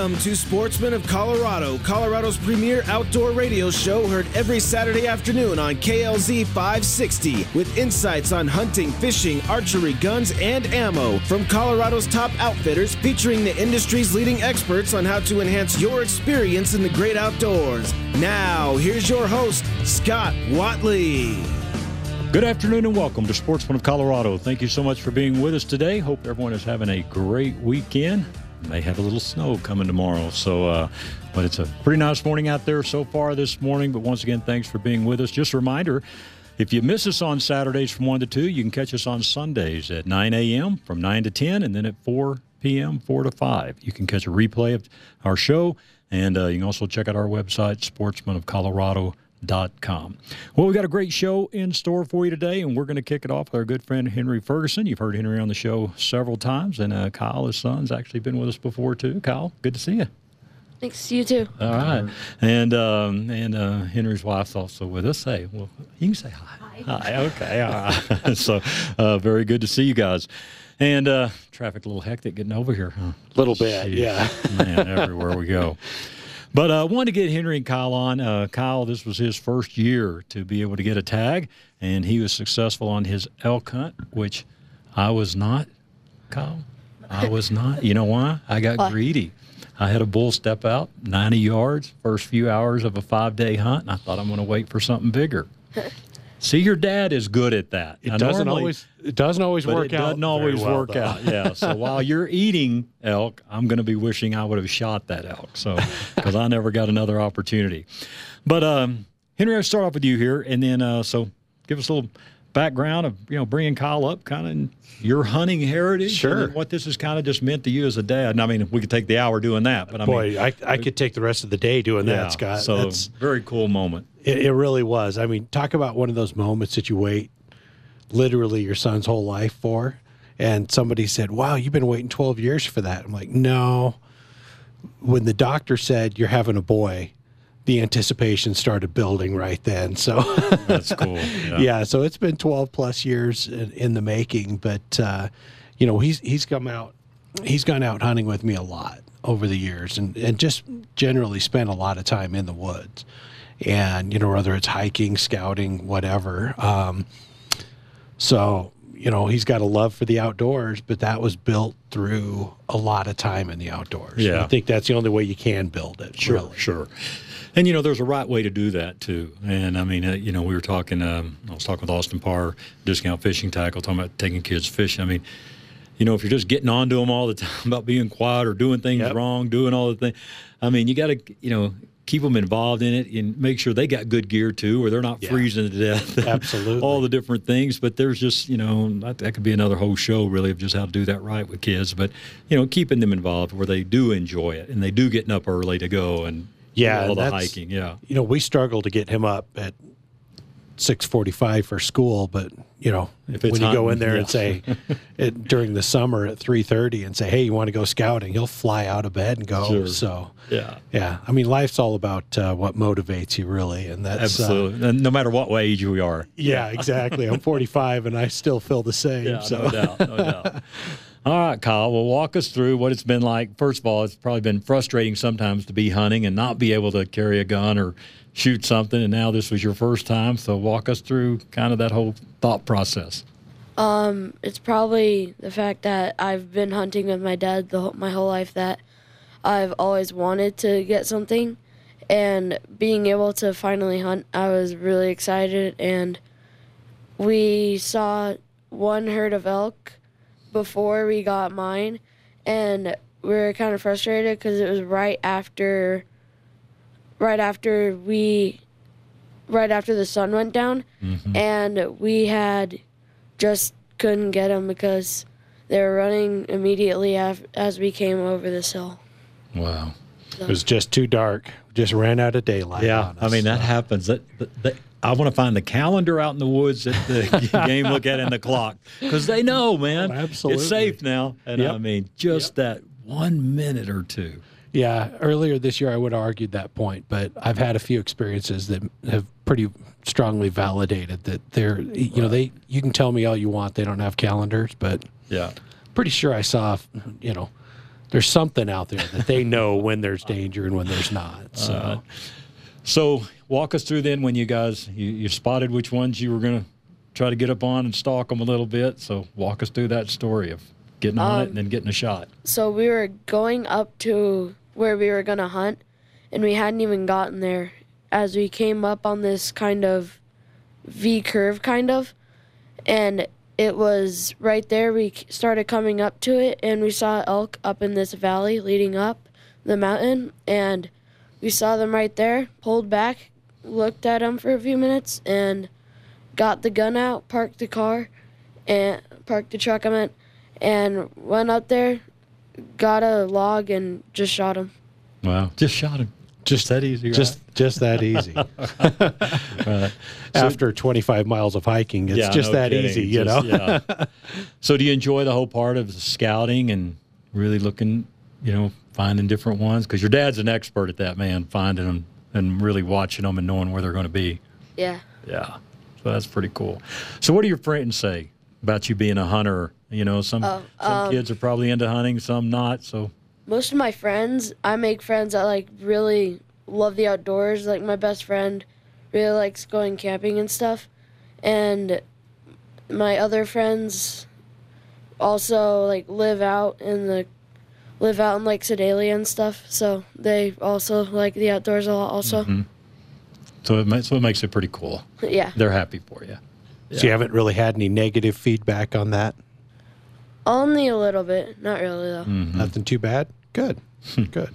Welcome to Sportsman of Colorado, Colorado's premier outdoor radio show heard every Saturday afternoon on KLZ 560 with insights on hunting, fishing, archery, guns, and ammo from Colorado's top outfitters featuring the industry's leading experts on how to enhance your experience in the great outdoors. Now, here's your host, Scott Watley. Good afternoon and welcome to Sportsman of Colorado. Thank you so much for being with us today. Hope everyone is having a great weekend. May have a little snow coming tomorrow, so uh, but it's a pretty nice morning out there so far this morning. But once again, thanks for being with us. Just a reminder. If you miss us on Saturdays from 1 to 2, you can catch us on Sundays at 9 a.m. from 9 to 10, and then at 4 p.m., 4 to 5. You can catch a replay of our show, and uh, you can also check out our website, sportsmanofcolorado.com Com. Well, we got a great show in store for you today, and we're going to kick it off with our good friend Henry Ferguson. You've heard Henry on the show several times, and uh, Kyle, his son's actually been with us before too. Kyle, good to see you. Thanks, you too. All right, and um, and uh, Henry's wife's also with us. Hey, well, you can say hi. Hi. hi. Okay. All right. so, uh, very good to see you guys. And uh, traffic a little hectic getting over here. A huh? little bit, Jeez. yeah. Man, everywhere we go. But I uh, wanted to get Henry and Kyle on. Uh, Kyle, this was his first year to be able to get a tag, and he was successful on his elk hunt, which I was not, Kyle. I was not. You know why? I got what? greedy. I had a bull step out 90 yards, first few hours of a five day hunt, and I thought I'm going to wait for something bigger. See, your dad is good at that. It now, doesn't normally, always. It doesn't always work it out. Doesn't always well, work though. out. Yeah. So while you're eating elk, I'm going to be wishing I would have shot that elk. So because I never got another opportunity. But um, Henry, I'll start off with you here, and then uh, so give us a little background of you know bringing Kyle up, kind of your hunting heritage, sure. what this has kind of just meant to you as a dad. And I mean, we could take the hour doing that, but I boy, mean, I, I could take the rest of the day doing yeah, that, Scott. So That's very cool moment. It, it really was. I mean, talk about one of those moments that you wait literally your son's whole life for. And somebody said, "Wow, you've been waiting 12 years for that." I'm like, "No." When the doctor said you're having a boy, the anticipation started building right then. So that's cool. Yeah. yeah. so it's been 12 plus years in, in the making, but uh, you know, he's he's come out he's gone out hunting with me a lot over the years and and just generally spent a lot of time in the woods. And you know, whether it's hiking, scouting, whatever. Um, so, you know, he's got a love for the outdoors, but that was built through a lot of time in the outdoors. Yeah. I think that's the only way you can build it. Sure, really. sure. And you know, there's a right way to do that too. And I mean, uh, you know, we were talking. Um, I was talking with Austin Parr, discount fishing tackle, talking about taking kids fishing. I mean, you know, if you're just getting on to them all the time about being quiet or doing things Yep. wrong, doing all the things, I mean, you got to, you know, keep them involved in it and make sure they got good gear too, or they're not Yeah. freezing to death. Absolutely. all the different things. But there's just, you know, that, that could be another whole show really of just how to do that right with kids. But you know, keeping them involved where they do enjoy it and they do getting up early to go and Yeah, all the hiking. Yeah. You know, we struggle to get him up at 6:45 for school, but you know, If it's when you go in there yeah. and say it, during the summer at 3:30 and say, "Hey, you want to go scouting?" He'll fly out of bed and go. Sure. So, Yeah. yeah, I mean, life's all about uh, what motivates you, really, and that's uh, Absolutely. and no matter what age we are. yeah, exactly. I'm 45 and I still feel the same. Yeah, so. no doubt, no doubt. All right, Kyle. Well, walk us through what it's been like. First of all, it's probably been frustrating sometimes to be hunting and not be able to carry a gun or shoot something. And now this was your first time, so walk us through kind of that whole thought process. Um, it's probably the fact that I've been hunting with my dad the my whole life that I've always wanted to get something, and being able to finally hunt, I was really excited. And we saw one herd of elk before we got mine, and we were kind of frustrated because it was right after, right after we, right after the sun went down, mm-hmm. and we had just couldn't get them because they were running immediately af- as we came over this hill. Wow. It was just too dark. Just ran out of daylight. Yeah, on I us. mean that happens. That, that, that- I want to find the calendar out in the woods at the game look at and the clock because they know, man, Oh, absolutely. it's safe now. And I mean, just that one minute or two. Yeah, earlier this year I would have argued that point, but I've had a few experiences that have pretty strongly validated that they're you know they you can tell me all you want they don't have calendars, but Yeah. pretty sure I saw you know there's something out there that they know when there's danger and when there's not. So Uh, So walk us through then when you guys you, you spotted which ones you were going to try to get up on and stalk them a little bit. So walk us through that story of getting on it um, and then getting a shot. So we were going up to where we were gonna hunt, and we hadn't even gotten there as we came up on this kind of V curve, kind of, and it was right there. We started coming up to it, and we saw elk up in this valley leading up the mountain, and we saw them right there. Pulled back, looked at him for a few minutes, and got the gun out, parked the car, and parked the truck. I meant, and went up there, got a log, and just shot him. Wow. Just shot him. just that easy, right? just just that easy. Right. After 25 miles of hiking, it's Yeah, just no that kidding. easy, you Just- know. yeah. So do you enjoy the whole part of scouting and really looking, you know, finding different ones? Because your dad's an expert at that, man, finding them and really watching them and knowing where they're going to be. Yeah. Yeah. So that's pretty cool. So what do your friends say about you being a hunter? You know, some Oh, some um, kids are probably into hunting, some not. So Most of my friends, I make friends that like really love the outdoors. Like my best friend really likes going camping and stuff. And my other friends also like live out in the live out in like Sedalia and stuff. So they also like the outdoors a lot also. Mm-hmm. so it makes so it makes it pretty cool. Yeah. They're happy for you. So you haven't really had any negative feedback on that? Only a little bit. Not really though. Mm-hmm. Nothing too bad? Good. Hmm. Good.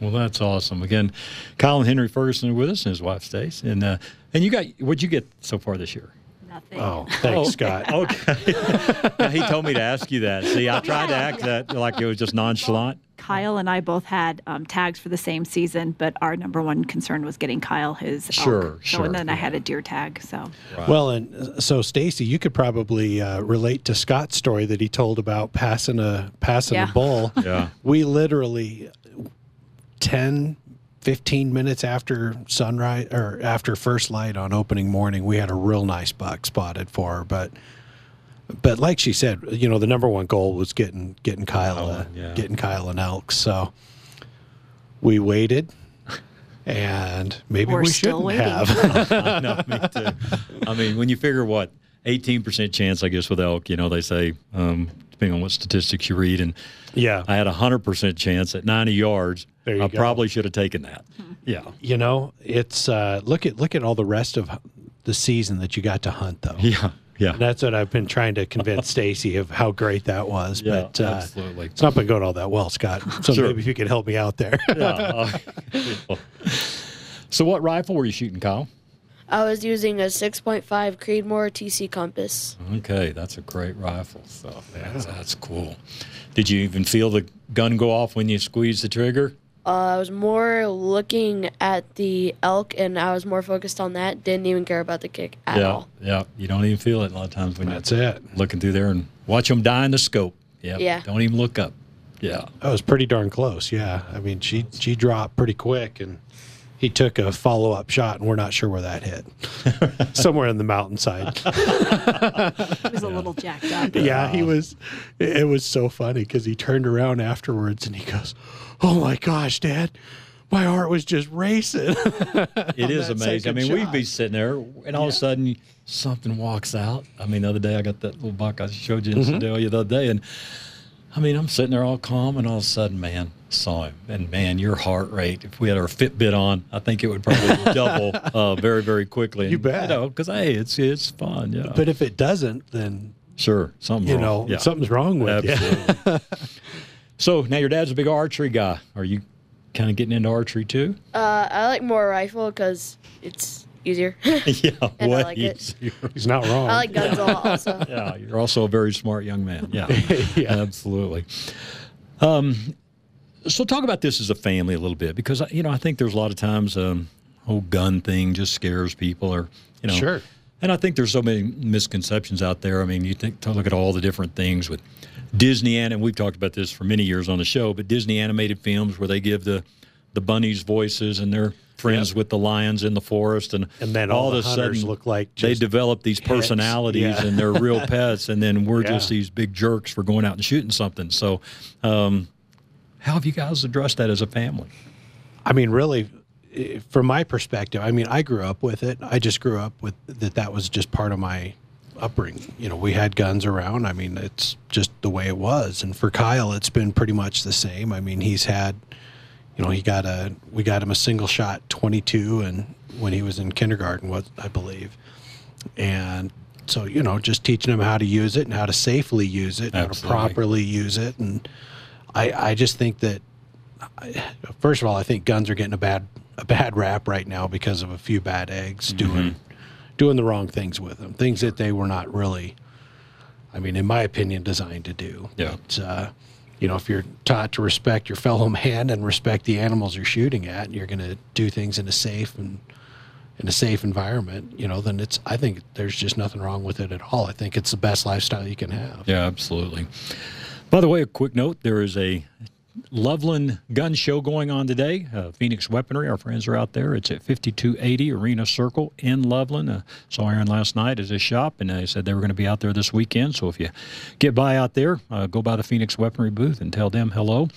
Well, that's awesome. Again, Colin Henry Ferguson with us and his wife Stace. And uh, and you got what'd you get so far this year? Nothing. Oh, thanks, Scott. Okay. Now, he told me to ask you that. See, I tried to act that like it was just nonchalant. Kyle and I both had um, tags for the same season, but our number one concern was getting Kyle his elk. Sure, So sure, and then I had a deer tag. So Well, and uh, so Stacy, you could probably uh, relate to Scott's story that he told about passing a passing Yeah. a bull. Yeah. We literally 10 15 minutes after sunrise or after first light on opening morning, we had a real nice buck spotted for her, but but like she said, you know, the number one goal was getting getting Kyle Oh, a, yeah. getting Kyle an elk. So we waited and maybe We're we still shouldn't waiting. have. I me too. I mean, when you figure what, 18% chance, I guess, with elk, you know, they say, um, depending on what statistics you read. And yeah. I had a 100% chance at 90 yards. There you I go. probably should have taken that. Yeah. You know, it's uh, look at look at all the rest of the season that you got to hunt, though. Yeah. Yeah. And that's what I've been trying to convince Stacy of how great that was. Yeah, but uh, absolutely. it's not been going all that well, Scott. So Sure. maybe if you could help me out there. yeah. uh, so, what rifle were you shooting, Kyle? I was using a 6.5 Creedmoor TC Compass. Okay, that's a great rifle. So that's, that's cool. Did you even feel the gun go off when you squeezed the trigger? Uh, I was more looking at the elk, and I was more focused on that. Didn't even care about the kick at yeah, all. yeah. You don't even feel it a lot of times when that's you're it. looking through there and watch them die in the scope. Yeah, Yeah. Don't even look up. Yeah, That was pretty darn close. Yeah. I mean, she she dropped pretty quick, and he took a follow up shot, and we're not sure where that hit. Somewhere in the mountainside. it was a little jacked up. yeah, he was. It was so funny because he turned around afterwards and he goes, "Oh my gosh, Dad, my heart was just racing." it is amazing. I second mean, we'd be sitting there, and all of a sudden something walks out. I mean, the other day I got that little buck I showed you in Mm-hmm. Sedalia the other day, and I mean, I'm sitting there all calm, and all of a sudden, man, saw him, and man, your heart rate. If we had our Fitbit on, I think it would probably double uh, very, very quickly. You And, bet. You know, because hey, it's it's fun. Yeah, but if it doesn't, then sure, something you wrong. know yeah. something's wrong with you. So now your dad's a big archery guy. Are you kind of getting into archery too? Uh, I like more rifle because it's easier. yeah, And I way like it. easier. He's not wrong. I like guns a lot also. Yeah, you're also a very smart young man. Yeah, Yeah. absolutely. Um, so talk about this as a family a little bit because you know I think there's a lot of times um, whole gun thing just scares people or you know Sure. And I think there's so many misconceptions out there. I mean, you think to look at all the different things with Disney and and we've talked about this for many years on the show, but Disney animated films where they give the the bunnies voices and they're friends with the lions in the forest and And then all the of a sudden look like they develop these personalities Yeah. and they're real pets and then we're just these big jerks for going out and shooting something. So um, how have you guys addressed that as a family? I mean, really, from my perspective, I mean, I grew up with it. I just grew up with that. That was just part of my upbringing. You know, we had guns around. I mean, it's just the way it was. And for Kyle, it's been pretty much the same. I mean, he's had, you know, he got a we got him a single shot 22, and when he was in kindergarten, what I believe, and so you know, just teaching him how to use it and how to safely use it, and how to properly use it, and I I just think that first of all, I think guns are getting a bad a bad rap right now because of a few bad eggs doing doing the wrong things with them, things that they were not really, I mean, in my opinion, designed to do. Yeah. But, uh, you know, if you're taught to respect your fellow man and respect the animals you're shooting at, you're going to do things in a safe and in a safe environment, you know, then it's. I think there's just nothing wrong with it at all. I think it's the best lifestyle you can have. Yeah, absolutely. By the way, a quick note there is a Loveland gun show going on today. Uh, Phoenix Weaponry, our friends are out there. It's at 5280 Arena Circle in Loveland. Uh, saw Aaron last night at his shop, and they said they were going to be out there this weekend. So if you get by out there, uh, go by the Phoenix Weaponry booth and tell them hello.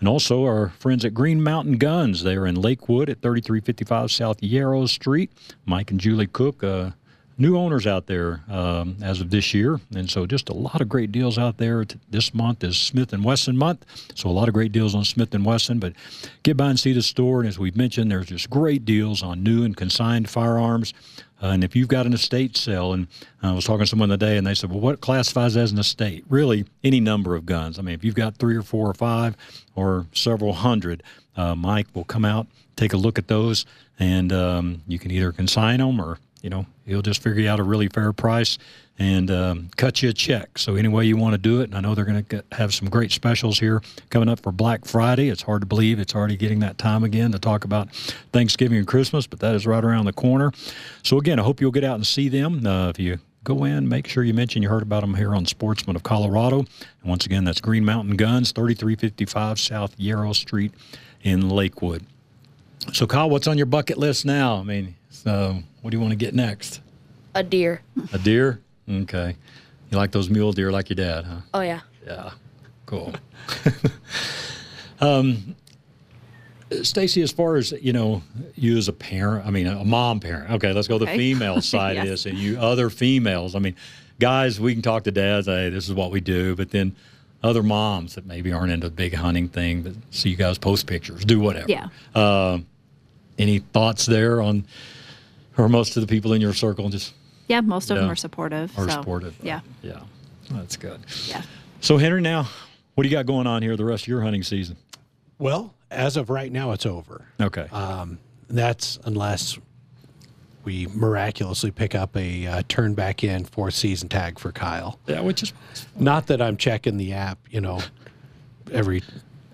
And also our friends at Green Mountain Guns. They are in Lakewood at 3355 South Yarrow Street. Mike and Julie Cook, uh, new owners out there um, as of this year, and so just a lot of great deals out there. This month is Smith and Wesson month, so a lot of great deals on Smith and Wesson. But get by and see the store, and as we've mentioned, there's just great deals on new and consigned firearms. Uh, and if you've got an estate sale, and I was talking to someone today, and they said, "Well, what classifies as an estate?" Really, any number of guns. I mean, if you've got three or four or five or several hundred, uh, Mike will come out, take a look at those, and um, you can either consign them or you know, he'll just figure you out a really fair price and um, cut you a check. So any way you want to do it, and I know they're going to have some great specials here coming up for Black Friday. It's hard to believe it's already getting that time again to talk about Thanksgiving and Christmas, but that is right around the corner. So again, I hope you'll get out and see them. Uh, if you go in, make sure you mention you heard about them here on Sportsman of Colorado. And once again, that's Green Mountain Guns, 3355 South Yarrow Street in Lakewood. So, Kyle, what's on your bucket list now? I mean, so what do you want to get next? A deer. A deer? Okay. You like those mule deer like your dad, huh? Oh yeah. Yeah. Cool. um, Stacy, as far as you know, you as a parent, I mean, a mom parent. Okay, let's go to the female side of Yes. this, and you other females. I mean, guys, we can talk to dads. Hey, this is what we do, but then other moms that maybe aren't into the big hunting thing, but see you guys post pictures, do whatever. Yeah. Uh, any thoughts there on, or most of the people in your circle just Yeah, most of them are supportive. are so, supportive? Yeah. Yeah. That's good. Yeah. So Henry, now what do you got going on here the rest of your hunting season? Well, as of right now, it's over. Okay. Um, that's unless we miraculously pick up a uh, turn back in fourth season tag for Kyle. yeah, which is Not that I'm checking the app, you know, every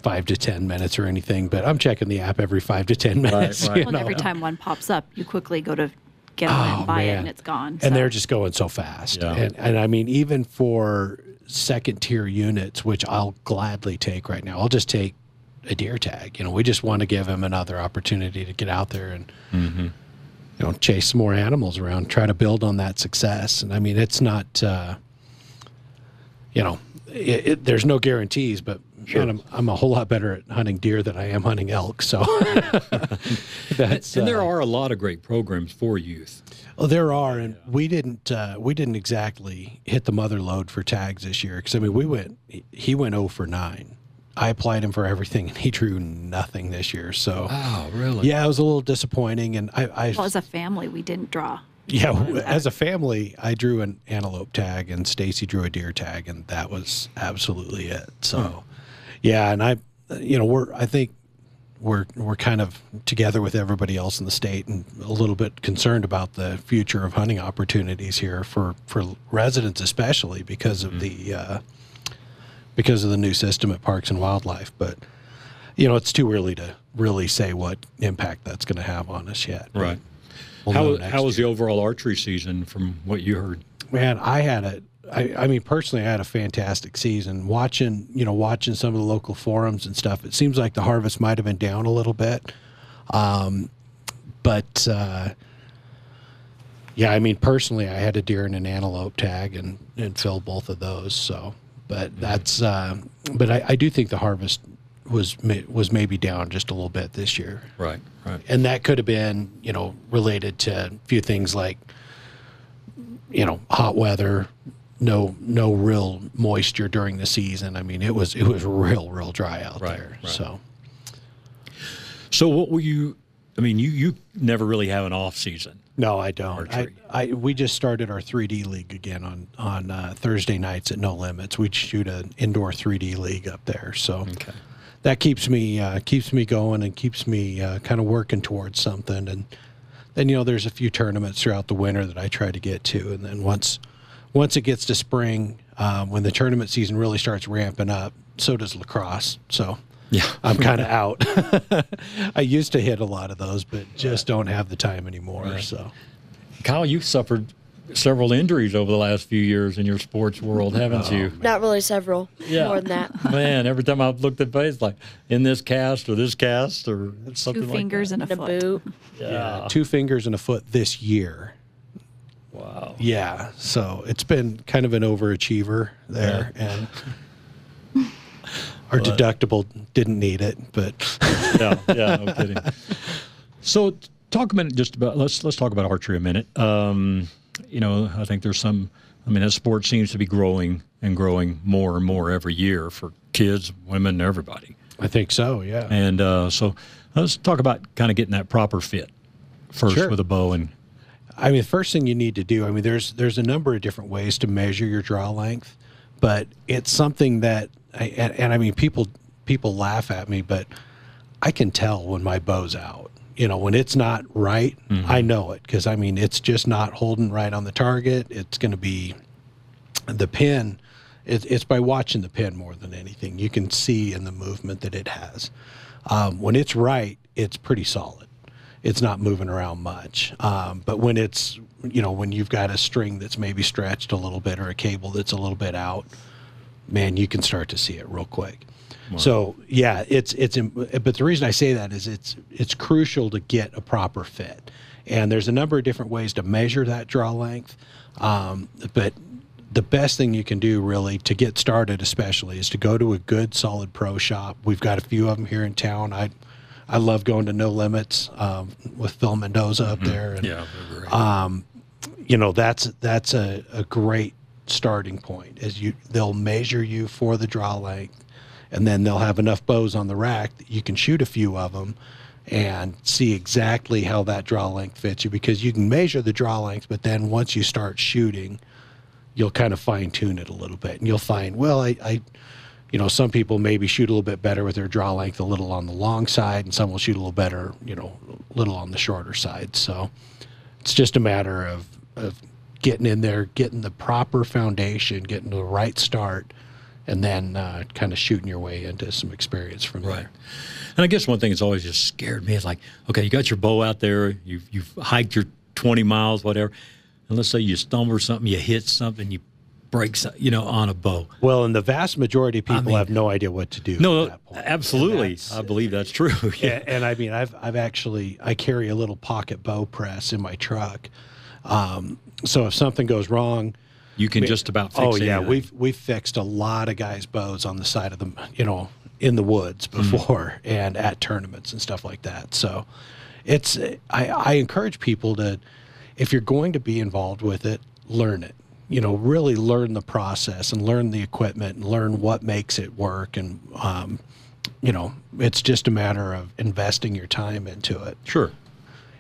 five to ten minutes or anything, but I'm checking the app every five to ten minutes. right. you Well, every time one pops up, you quickly go to get on it Oh, and buy it, and it's gone. And they're just going so fast. Yeah. And, and I mean, even for second tier units, which I'll gladly take right now, I'll just take a deer tag. You know, we just want to give him another opportunity to get out there and, you know, chase some more animals around, try to build on that success. And I mean, it's not, uh, you know, it, it, there's no guarantees, but man, I'm, I'm a whole lot better at hunting deer than I am hunting elk. So that's, and there uh, are a lot of great programs for youth. Oh, there are, and we didn't uh, we didn't exactly hit the mother load for tags this year because I mean we went he went 0 for nine. I applied him for everything and he drew nothing this year. So Oh, really? yeah, it was a little disappointing. And I, I well, as a family, we didn't draw. yeah, as a family, I drew an antelope tag and Stacy drew a deer tag, and that was absolutely it. So yeah, and I, you know, we're I think we're we're kind of together with everybody else in the state and a little bit concerned about the future of hunting opportunities here for for residents especially because of the uh, because of the new system at Parks and Wildlife but you know it's too early to really say what impact that's going to have on us yet Right. We'll How, how was the overall archery season from what you heard? Man, I had a. I, I mean, personally, I had a fantastic season. Watching, you know, watching some of the local forums and stuff. It seems like the harvest might have been down a little bit, um, but uh, yeah, I mean, personally, I had a deer and an antelope tag and and filled both of those. So, but that's. Uh, but I, I do think the harvest was was maybe down just a little bit this year, Right, right. and that could have been you know related to a few things like you know hot weather, no no real moisture during the season. I mean, it was it was real real dry out Right, there. right. So So what were you? I mean, you you never really have an off season. no, I don't. I, I we just started our 3D league again on on uh, Thursday nights at No Limits. We shoot an indoor 3D league up there. So. Okay. that keeps me uh, keeps me going and keeps me uh, kind of working towards something. And then you know there's a few tournaments throughout the winter that I try to get to, and then once once it gets to spring, um, when the tournament season really starts ramping up, so does lacrosse. So. Yeah. I'm kind of out. I used to hit a lot of those, but just don't have the time anymore. Right. So, Kyle, you've suffered several injuries over the last few years in your sports world, haven't you? Not really several. Yeah. More than that. Man, every time I've looked at face, like in this cast or this cast or something Two like fingers and a The foot. boot. that. Yeah. two fingers and a foot this year. Wow. Yeah, so it's been kind of an overachiever there, and our deductible didn't need it, but yeah, yeah, no kidding. So, talk a minute just about let's let's talk about archery a minute. Um, you know, I think there's some. I mean, that sport seems to be growing and growing more and more every year for kids, women, everybody. I think so. Yeah, And uh, so, let's talk about kind of getting that proper fit first Sure. with a bow and I mean, the first thing you need to do. I mean, there's there's a number of different ways to measure your draw length, but it's something that, I, and, and I mean, people people laugh at me, but I can tell when my bow's out. You know, when it's not right, I know it because I mean, it's just not holding right on the target. It's going to be the pin. It, it's by watching the pin more than anything. You can see in the movement that it has. Um, when it's right, it's pretty solid. It's not moving around much. Um, but when it's, you know, when you've got a string that's maybe stretched a little bit or a cable that's a little bit out, man, you can start to see it real quick. So yeah, it's it's. But the reason I say that is it's it's crucial to get a proper fit, and there's a number of different ways to measure that draw length. Um, but the best thing you can do really to get started, especially, is to go to a good solid pro shop. We've got a few of them here in town. I I love going to No Limits um, with Phil Mendoza up there. And, yeah, great. you know that's that's a, a great starting point as you they'll measure you for the draw length and then they'll have enough bows on the rack that you can shoot a few of them and see exactly how that draw length fits you because you can measure the draw length but then once you start shooting you'll kind of fine tune it a little bit and you'll find well I, I you know some people maybe shoot a little bit better with their draw length a little on the long side and some will shoot a little better you know a little on the shorter side so it's just a matter of, of getting in there, getting the proper foundation, getting the right start, and then uh, kind of shooting your way into some experience from Right. there. And I guess one thing that's always just scared me is like, okay, you got your bow out there, you've, you've hiked your 20 miles, whatever. And let's say you stumble or something, you hit something, you break something, you know, on a bow. Well, and the vast majority of people mean- have no idea what to do. No, at that point. absolutely. I believe that's true. yeah. and, and I mean, I've I've actually I carry a little pocket bow press in my truck, um, so if something goes wrong, You can just about fix oh yeah, anything. we've we've fixed a lot of guys' bows on the side of them, you know, in the woods before and at tournaments and stuff like that. So it's I, I encourage people to if you're going to be involved with it, learn it. You know, really learn the process and learn the equipment and learn what makes it work. And um, you know, it's just a matter of investing your time into it. Sure.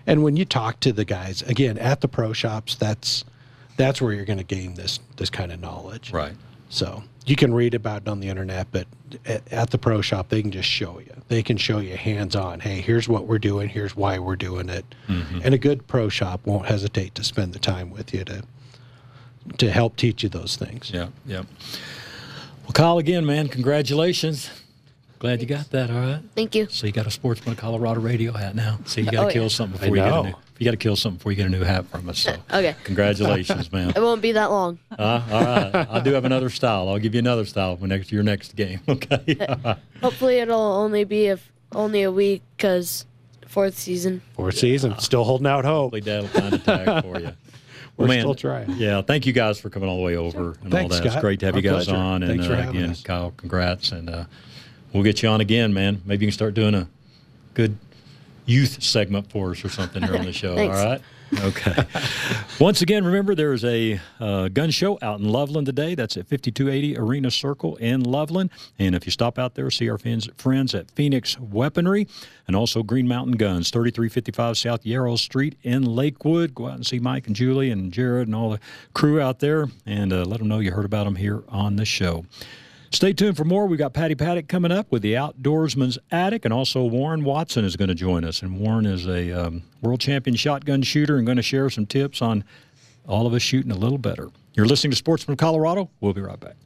And when you talk to the guys again at the pro shops, that's that's where you're going to gain this this kind of knowledge. Right. So you can read about it on the internet, but at, at the pro shop, they can just show you. They can show you hands on. Hey, here's what we're doing. Here's why we're doing it. And a good pro shop won't hesitate to spend the time with you to to help teach you those things. Yeah. Yeah. Well, Kyle, again, man, congratulations. Glad you got that. All right. Thank you. So you got a Sportsman Colorado radio hat now. So you got to Oh, kill yeah. something I before you get a know. new. You got to kill something before you get a new hat from us. So Okay. congratulations, man. It won't be that long. Uh, all right. I do have another style. I'll give you another style for next your next game. Okay. Hopefully, it'll only be if only a week because fourth season. Fourth season, still holding out hope. Hopefully that'll find a tag for you. We're Well, man, still trying. Yeah, thank you guys for coming all the way over and Thanks, all that. It's great to have Our you guys pleasure. on. And Thanks for uh, having again, us. Kyle, congrats. And uh, we'll get you on again, man. Maybe you can start doing a good youth segment for us or something here on the show. all right. Okay. Once again, remember there's a uh, gun show out in Loveland today. That's at 5280 Arena Circle in Loveland. And if you stop out there, see our friends at Phoenix Weaponry and also Green Mountain Guns, 3355 South Yarrow Street in Lakewood. Go out and see Mike and Julie and Jared and all the crew out there and uh, let them know you heard about them here on the show. Stay tuned for more. We've got Patty Paddock coming up with the Outdoorsman's Attic, and also Warren Watson is going to join us. And Warren is a um, world champion shotgun shooter and going to share some tips on all of us shooting a little better. You're listening to Sportsman Colorado. We'll be right back.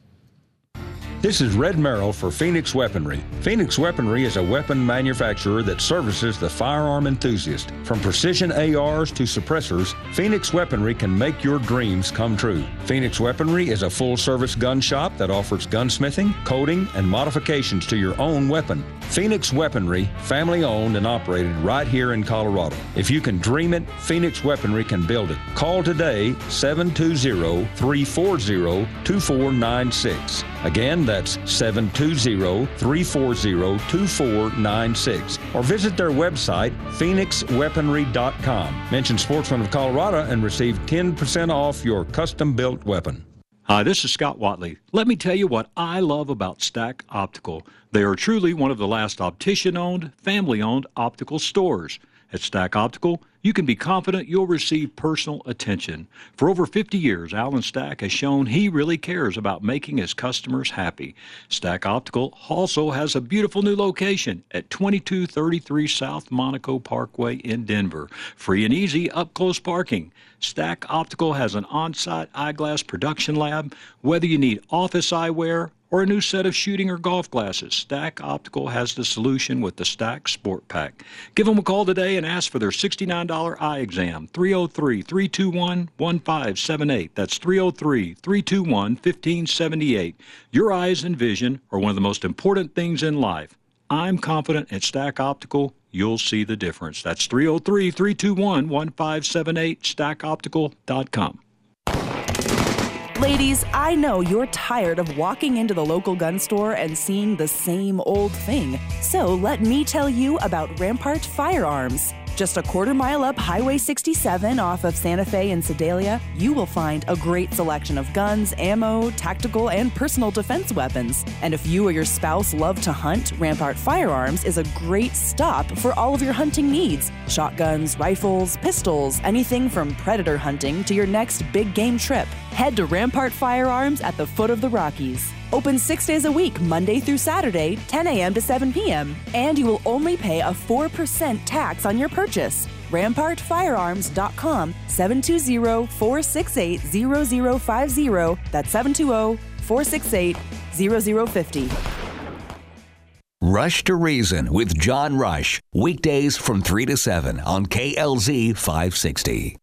This is Red Merrill for Phoenix Weaponry. Phoenix Weaponry is a weapon manufacturer that services the firearm enthusiast. From precision ARs to suppressors, Phoenix Weaponry can make your dreams come true. Phoenix Weaponry is a full service gun shop that offers gunsmithing, coating, and modifications to your own weapon. Phoenix Weaponry, family owned and operated right here in Colorado. If you can dream it, Phoenix Weaponry can build it. Call today 720 340 2496. Again, that's 720 340 2496. Or visit their website, phoenixweaponry.com. Mention Sportsman of Colorado and receive 10% off your custom built weapon. Hi, this is Scott Watley. Let me tell you what I love about Stack Optical. They are truly one of the last optician owned, family owned optical stores. At Stack Optical, you can be confident you'll receive personal attention. For over 50 years, Alan Stack has shown he really cares about making his customers happy. Stack Optical also has a beautiful new location at 2233 South Monaco Parkway in Denver. Free and easy up close parking. Stack Optical has an on site eyeglass production lab. Whether you need office eyewear, or a new set of shooting or golf glasses, Stack Optical has the solution with the Stack Sport Pack. Give them a call today and ask for their $69 eye exam. 303 321 1578. That's 303 321 1578. Your eyes and vision are one of the most important things in life. I'm confident at Stack Optical you'll see the difference. That's 303 321 1578, stackoptical.com. Ladies, I know you're tired of walking into the local gun store and seeing the same old thing. So let me tell you about Rampart Firearms. Just a quarter mile up Highway 67 off of Santa Fe and Sedalia, you will find a great selection of guns, ammo, tactical, and personal defense weapons. And if you or your spouse love to hunt, Rampart Firearms is a great stop for all of your hunting needs shotguns, rifles, pistols, anything from predator hunting to your next big game trip. Head to Rampart Firearms at the foot of the Rockies. Open six days a week, Monday through Saturday, 10 a.m. to 7 p.m. And you will only pay a 4% tax on your purchase. RampartFirearms.com 720 468 0050. That's 720 468 0050. Rush to Reason with John Rush. Weekdays from 3 to 7 on KLZ 560.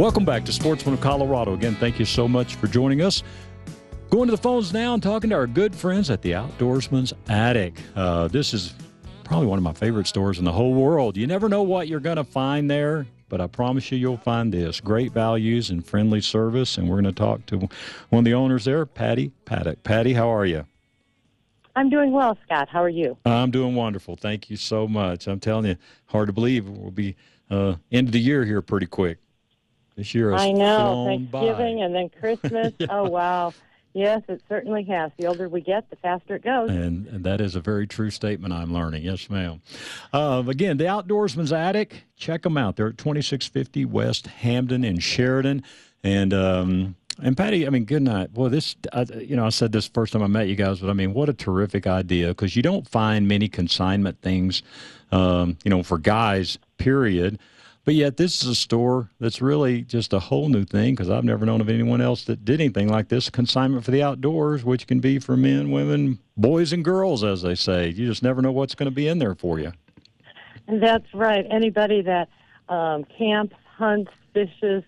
Welcome back to Sportsman of Colorado. Again, thank you so much for joining us. Going to the phones now and talking to our good friends at the Outdoorsman's Attic. Uh, this is probably one of my favorite stores in the whole world. You never know what you're going to find there, but I promise you, you'll find this great values and friendly service. And we're going to talk to one of the owners there, Patty Paddock. Patty, how are you? I'm doing well, Scott. How are you? I'm doing wonderful. Thank you so much. I'm telling you, hard to believe we'll be uh, end of the year here pretty quick. I know Thanksgiving by. and then Christmas. yeah. Oh wow. Yes, it certainly has. The older we get, the faster it goes. And, and that is a very true statement I'm learning. Yes, ma'am. Uh, again, the Outdoorsman's Attic, check them out. They're at 2650 West Hampden in Sheridan. And, um, and Patty, I mean, good night. Well, this, I, you know, I said this first time I met you guys, but I mean, what a terrific idea because you don't find many consignment things, um, you know, for guys, period. But yet, this is a store that's really just a whole new thing because I've never known of anyone else that did anything like this. Consignment for the outdoors, which can be for men, women, boys, and girls, as they say. You just never know what's going to be in there for you. That's right. Anybody that um, camps, hunts, fishes,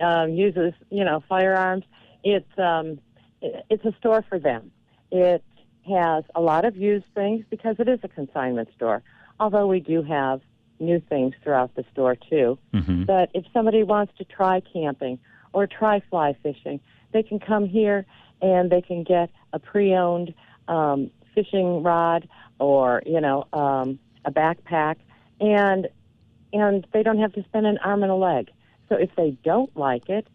um, uses, you know, firearms, it's um, it's a store for them. It has a lot of used things because it is a consignment store. Although we do have new things throughout the store too. Mm-hmm. But if somebody wants to try camping or try fly fishing, they can come here and they can get a pre-owned um, fishing rod or you know um, a backpack, and and they don't have to spend an arm and a leg. So if they don't like it,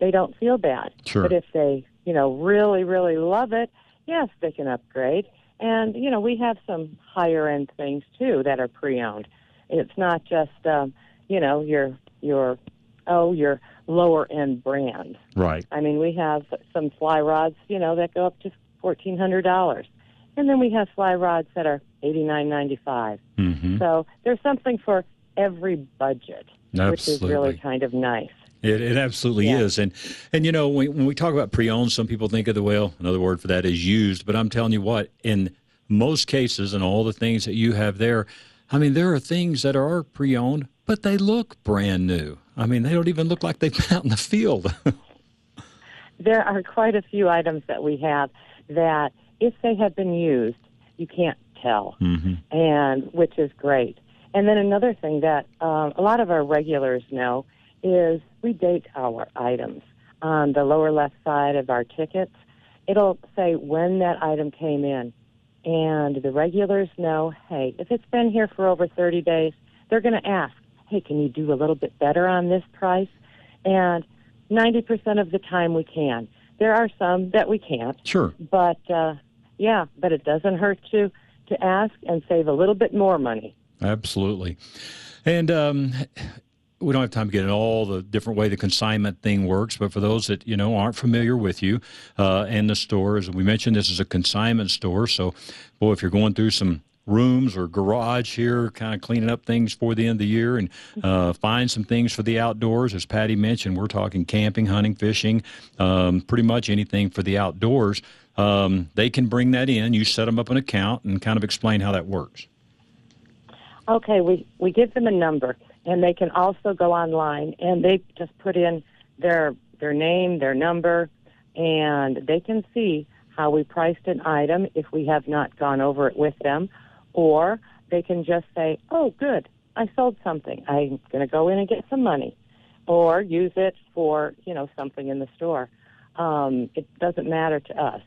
they don't feel bad. Sure. But if they you know really really love it, yes, they can upgrade. And you know we have some higher end things too that are pre-owned. It's not just um, you know your your oh your lower end brand. Right. I mean, we have some fly rods, you know, that go up to fourteen hundred dollars, and then we have fly rods that are eighty nine ninety five. Mm-hmm. So there's something for every budget, which is really kind of nice. It, it absolutely Yeah. is, and and you know when, when we talk about pre-owned, some people think of the well. Another word for that is used. But I'm telling you what, in most cases, and all the things that you have there, I mean, there are things that are pre-owned, but they look brand new. I mean, they don't even look like they've been out in the field. There are quite a few items that we have that, if they have been used, you can't tell, mm-hmm. and which is great. And then another thing that um, a lot of our regulars know is we date our items. On the lower left side of our tickets, it'll say when that item came in. And the regulars know, hey, if it's been here for over 30 days, they're going to ask, hey, can you do a little bit better on this price? And 90% of the time we can. There are some that we can't. Sure. But uh, yeah, but it doesn't hurt to to ask and save a little bit more money. Absolutely. And um, we don't have time to get into all the different way the consignment thing works, but for those that you know aren't familiar with you uh, and the store, as we mentioned, this is a consignment store. So, boy, if you're going through some rooms or garage here, kind of cleaning up things for the end of the year and uh, find some things for the outdoors. As Patty mentioned, we're talking camping, hunting, fishing, um, pretty much anything for the outdoors. Um, they can bring that in. You set them up an account and kind of explain how that works. Okay, we we give them a number, and they can also go online and they just put in their their name, their number, and they can see how we priced an item if we have not gone over it with them, or they can just say, "Oh, good, I sold something. I'm going to go in and get some money," or use it for you know something in the store. Um, it doesn't matter to us,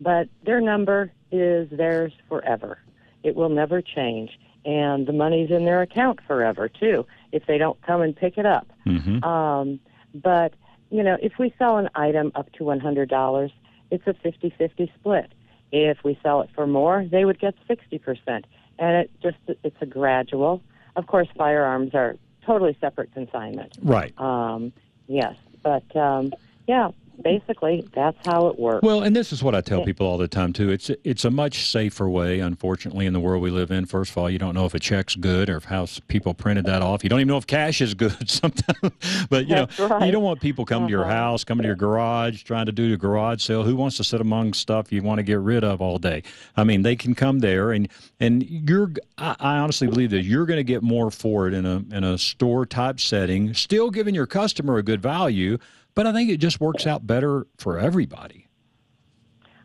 but their number is theirs forever. It will never change, and the money's in their account forever too. If they don't come and pick it up. Mm-hmm. Um, but, you know, if we sell an item up to $100, it's a 50 50 split. If we sell it for more, they would get 60%. And it just, it's a gradual. Of course, firearms are totally separate consignment. Right. Um, yes. But, um, yeah, basically, that's how it works. Well, and this is what I tell people all the time too. It's it's a much safer way, unfortunately, in the world we live in. First of all, you don't know if a check's good or if how people printed that off. You don't even know if cash is good sometimes. but you That's know, right. you don't want people coming to your Uh-huh. house, coming to your garage, trying to do a garage sale. Who wants to sit among stuff you want to get rid of all day? I mean, they can come there, and and you're. I, I honestly believe that you're going to get more for it in a in a store type setting, still giving your customer a good value. But I think it just works out better for everybody.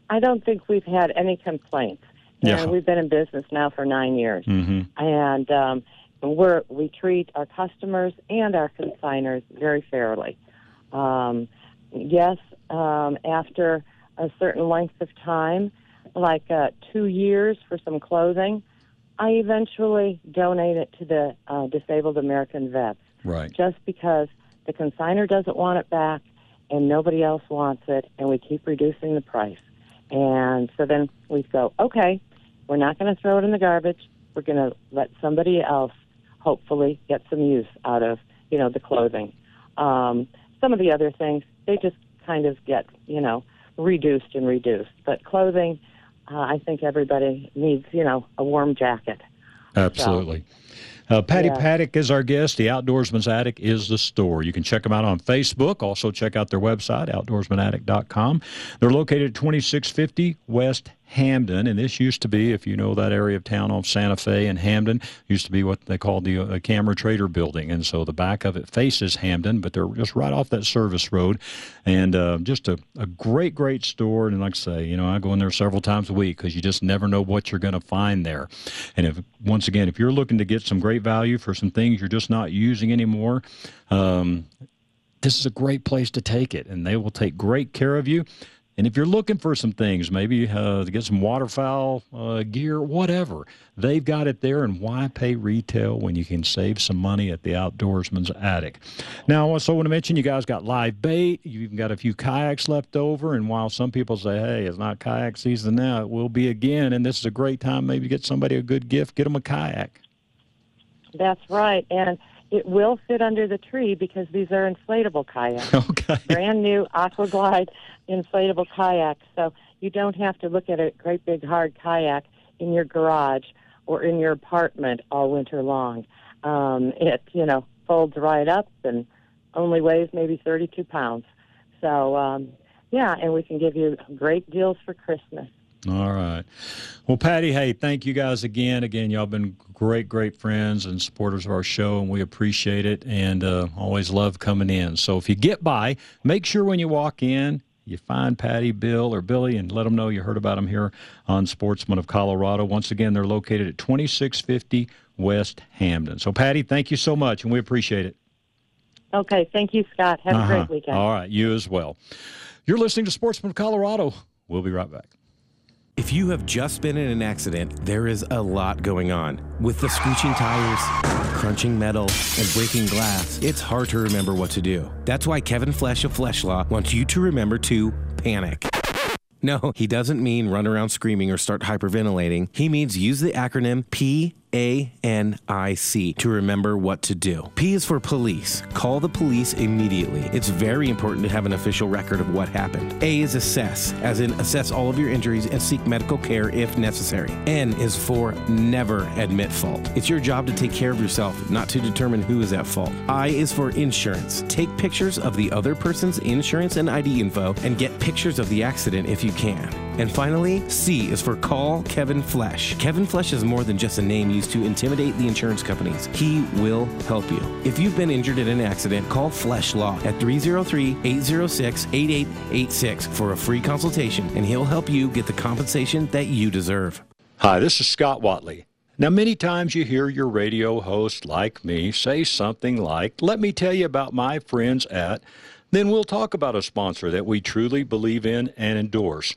I don't think we've had any complaints. Yeah. And we've been in business now for nine years. Mm-hmm. and um, we're we treat our customers and our consigners very fairly. Um, yes, um, after a certain length of time, like uh, two years for some clothing, I eventually donate it to the uh, disabled American vets, Right. just because the consigner doesn't want it back and nobody else wants it, and we keep reducing the price. And so then we go, okay, we're not going to throw it in the garbage. We're going to let somebody else hopefully get some use out of, you know, the clothing. Um, some of the other things, they just kind of get, you know, reduced and reduced. But clothing, uh, I think everybody needs, you know, a warm jacket. Absolutely. Uh, Patty Yeah. Paddock is our guest. The Outdoorsman's Attic is the store. You can check them out on Facebook. Also, check out their website, outdoorsmanattic.com. They're located at 2650 West Hampden, and this used to be, if you know that area of town off Santa Fe and Hampden, used to be what they called the uh, Camera Trader Building, and so the back of it faces Hampden, but they're just right off that service road, and uh, just a, a great, great store. And like I say, you know, I go in there several times a week because you just never know what you're going to find there. And if once again, if you're looking to get some great value for some things you're just not using anymore. Um, this is a great place to take it, and they will take great care of you. And if you're looking for some things, maybe uh, to get some waterfowl uh, gear, whatever, they've got it there. And why pay retail when you can save some money at the Outdoorsman's Attic? Now, I also want to mention you guys got live bait. You've even got a few kayaks left over. And while some people say, hey, it's not kayak season now, it will be again. And this is a great time maybe to get somebody a good gift, get them a kayak. That's right. And it will fit under the tree because these are inflatable kayaks. Okay. Brand new Aquaglide inflatable kayaks. So you don't have to look at a great big hard kayak in your garage or in your apartment all winter long. Um, it, you know, folds right up and only weighs maybe 32 pounds. So, um, yeah, and we can give you great deals for Christmas. All right. Well, Patty, hey, thank you guys again. Again, y'all been great, great friends and supporters of our show, and we appreciate it and uh, always love coming in. So if you get by, make sure when you walk in, you find Patty, Bill, or Billy and let them know you heard about them here on Sportsman of Colorado. Once again, they're located at 2650 West Hampden. So, Patty, thank you so much, and we appreciate it. Okay. Thank you, Scott. Have uh-huh. a great weekend. All right. You as well. You're listening to Sportsman of Colorado. We'll be right back. If you have just been in an accident, there is a lot going on. With the screeching tires, crunching metal, and breaking glass, it's hard to remember what to do. That's why Kevin Flesh of Flesh Law wants you to remember to panic. No, he doesn't mean run around screaming or start hyperventilating. He means use the acronym P a N I C to remember what to do. P is for police. Call the police immediately. It's very important to have an official record of what happened. A is assess, as in assess all of your injuries and seek medical care if necessary. N is for never admit fault. It's your job to take care of yourself, not to determine who is at fault. I is for insurance. Take pictures of the other person's insurance and ID info and get pictures of the accident if you can. And finally, C is for call Kevin Flesh. Kevin Flesh is more than just a name used to intimidate the insurance companies. He will help you. If you've been injured in an accident, call Flesh Law at 303 806 8886 for a free consultation, and he'll help you get the compensation that you deserve. Hi, this is Scott Watley. Now, many times you hear your radio host, like me, say something like, Let me tell you about my friends at, then we'll talk about a sponsor that we truly believe in and endorse.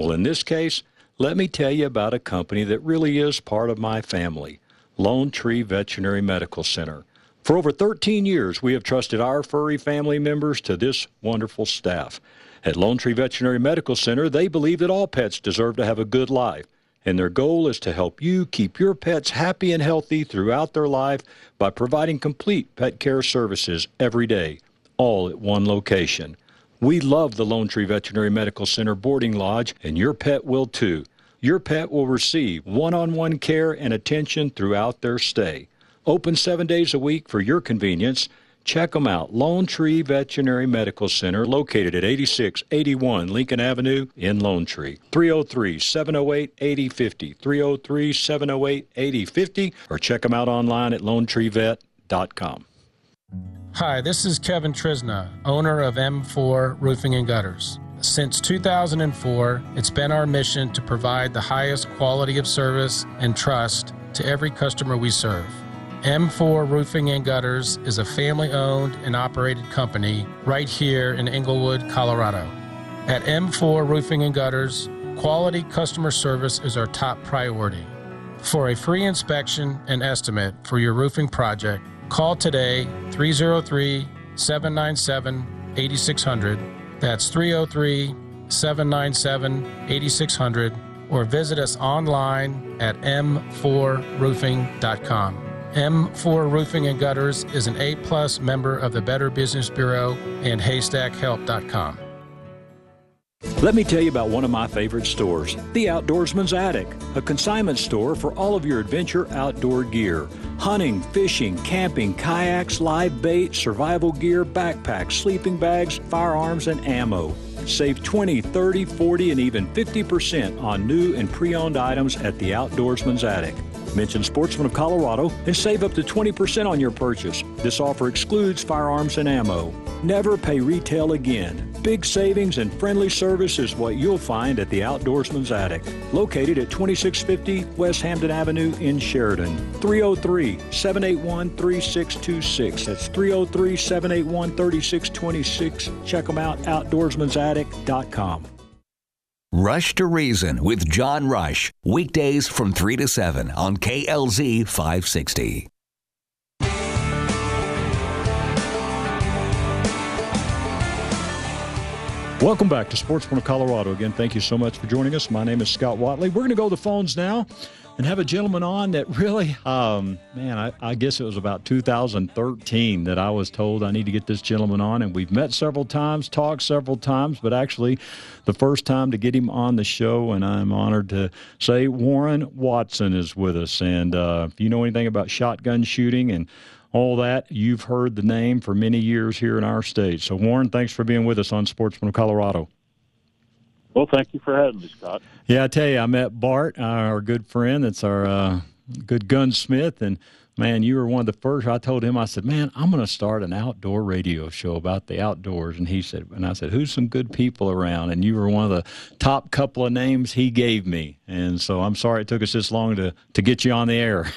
Well, in this case, let me tell you about a company that really is part of my family Lone Tree Veterinary Medical Center. For over 13 years, we have trusted our furry family members to this wonderful staff. At Lone Tree Veterinary Medical Center, they believe that all pets deserve to have a good life, and their goal is to help you keep your pets happy and healthy throughout their life by providing complete pet care services every day, all at one location. We love the Lone Tree Veterinary Medical Center boarding lodge, and your pet will too. Your pet will receive one on one care and attention throughout their stay. Open seven days a week for your convenience. Check them out. Lone Tree Veterinary Medical Center, located at 8681 Lincoln Avenue in Lone Tree. 303 708 8050. 303 708 8050. Or check them out online at lonetreevet.com. Hi, this is Kevin Trisna, owner of M4 Roofing and Gutters. Since 2004, it's been our mission to provide the highest quality of service and trust to every customer we serve. M4 Roofing and Gutters is a family owned and operated company right here in Englewood, Colorado. At M4 Roofing and Gutters, quality customer service is our top priority. For a free inspection and estimate for your roofing project, call today 303 797 8600. That's 303 797 8600 or visit us online at m4roofing.com. M4 Roofing and Gutters is an A plus member of the Better Business Bureau and haystackhelp.com. Let me tell you about one of my favorite stores, The Outdoorsman's Attic, a consignment store for all of your adventure outdoor gear. Hunting, fishing, camping, kayaks, live bait, survival gear, backpacks, sleeping bags, firearms, and ammo. Save 20, 30, 40, and even 50% on new and pre owned items at The Outdoorsman's Attic. Mention Sportsman of Colorado and save up to 20% on your purchase. This offer excludes firearms and ammo. Never pay retail again. Big savings and friendly service is what you'll find at the Outdoorsman's Attic, located at 2650 West Hampden Avenue in Sheridan. 303 781 3626. That's 303 781 3626. Check them out, outdoorsmansattic.com. Rush to Reason with John Rush, weekdays from 3 to 7 on KLZ 560. Welcome back to Sportsman of Colorado. Again, thank you so much for joining us. My name is Scott Watley. We're going to go to the phones now and have a gentleman on that really, um, man, I, I, guess it was about 2013 that I was told I need to get this gentleman on. And we've met several times, talked several times, but actually the first time to get him on the show. And I'm honored to say Warren Watson is with us. And uh, if you know anything about shotgun shooting and all that. You've heard the name for many years here in our state. So, Warren, thanks for being with us on Sportsman of Colorado. Well, thank you for having me, Scott. Yeah, I tell you, I met Bart, our good friend. That's our uh, good gunsmith, and man, you were one of the first. I told him, I said, man, I'm going to start an outdoor radio show about the outdoors. And he said, and I said, who's some good people around? And you were one of the top couple of names he gave me. And so I'm sorry it took us this long to to get you on the air.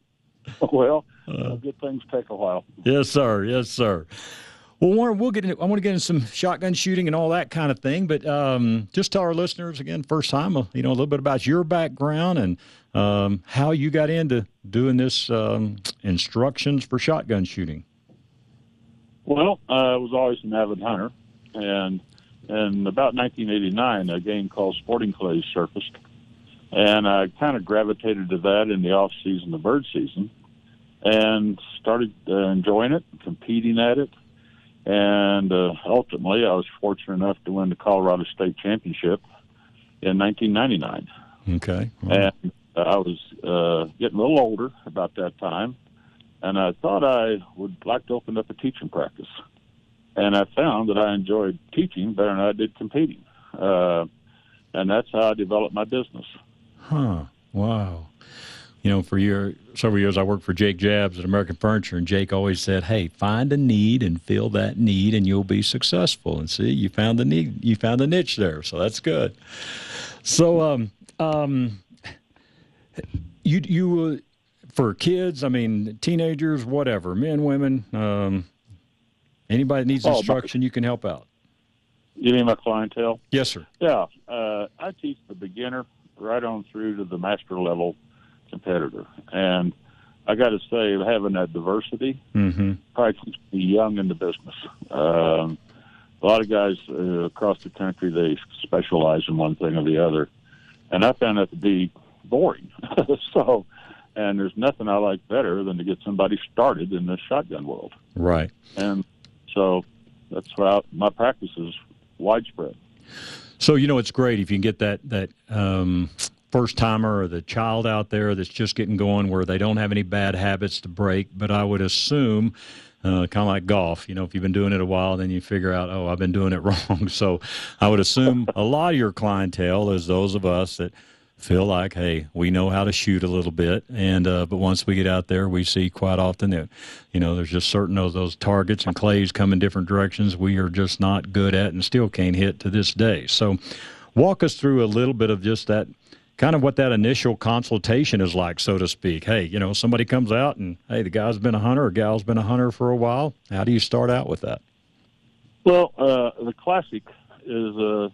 well, uh, good things take a while. Yes, sir. Yes, sir. Well, Warren, we'll get into, I want to get into some shotgun shooting and all that kind of thing, but um, just tell our listeners again, first time, uh, you know, a little bit about your background and um, how you got into doing this um, instructions for shotgun shooting. Well, I was always an avid hunter, and in about 1989, a game called Sporting Clays surfaced, and I kind of gravitated to that in the off season, the bird season and started uh, enjoying it, competing at it, and uh, ultimately I was fortunate enough to win the Colorado State Championship in 1999. Okay, and I was uh, getting a little older about that time, and I thought I would like to open up a teaching practice, and I found that I enjoyed teaching better than I did competing, uh, and that's how I developed my business. Huh. Wow you know, for year several years I worked for Jake Jabs at American Furniture, and Jake always said, "Hey, find a need and fill that need, and you'll be successful." And see, you found the need, you found the niche there, so that's good. So, um, um, you you uh, for kids, I mean, teenagers, whatever, men, women, um, anybody that needs oh, instruction, you can help out. You mean my clientele? Yes, sir. Yeah, uh, I teach the beginner right on through to the master level competitor. And I got to say, having that diversity mm-hmm. probably keeps me young in the business. Um, a lot of guys uh, across the country they specialize in one thing or the other, and I found that to be boring. so, and there's nothing I like better than to get somebody started in the shotgun world. Right. And so that's why my practice is widespread. So you know it's great if you can get that that um, first timer or the child out there that's just getting going where they don't have any bad habits to break. But I would assume, uh, kind of like golf, you know, if you've been doing it a while, then you figure out, oh, I've been doing it wrong. So I would assume a lot of your clientele is those of us that feel like, hey, we know how to shoot a little bit, and uh, but once we get out there, we see quite often that, you know, there's just certain of those targets and clays come in different directions we are just not good at and still can't hit to this day. So, walk us through a little bit of just that kind of what that initial consultation is like, so to speak. Hey, you know, somebody comes out and, hey, the guy's been a hunter or gal's been a hunter for a while. How do you start out with that? Well, uh, the classic is a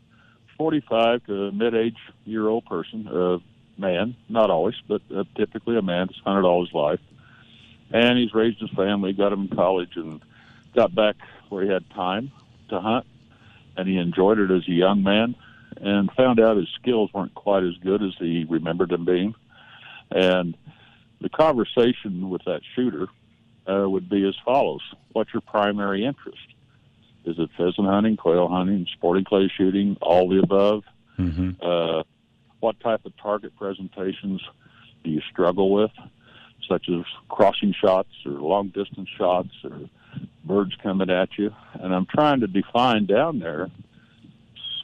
45 to mid age year old person, a man, not always, but uh, typically a man that's hunted all his life. And he's raised his family, got him in college, and got back where he had time to hunt. And he enjoyed it as a young man and found out his skills weren't quite as good as he remembered them being. And the conversation with that shooter uh, would be as follows What's your primary interest? Is it pheasant hunting, quail hunting, sporting clay shooting, all the above? Mm-hmm. Uh, what type of target presentations do you struggle with, such as crossing shots or long distance shots or birds coming at you? And I'm trying to define down there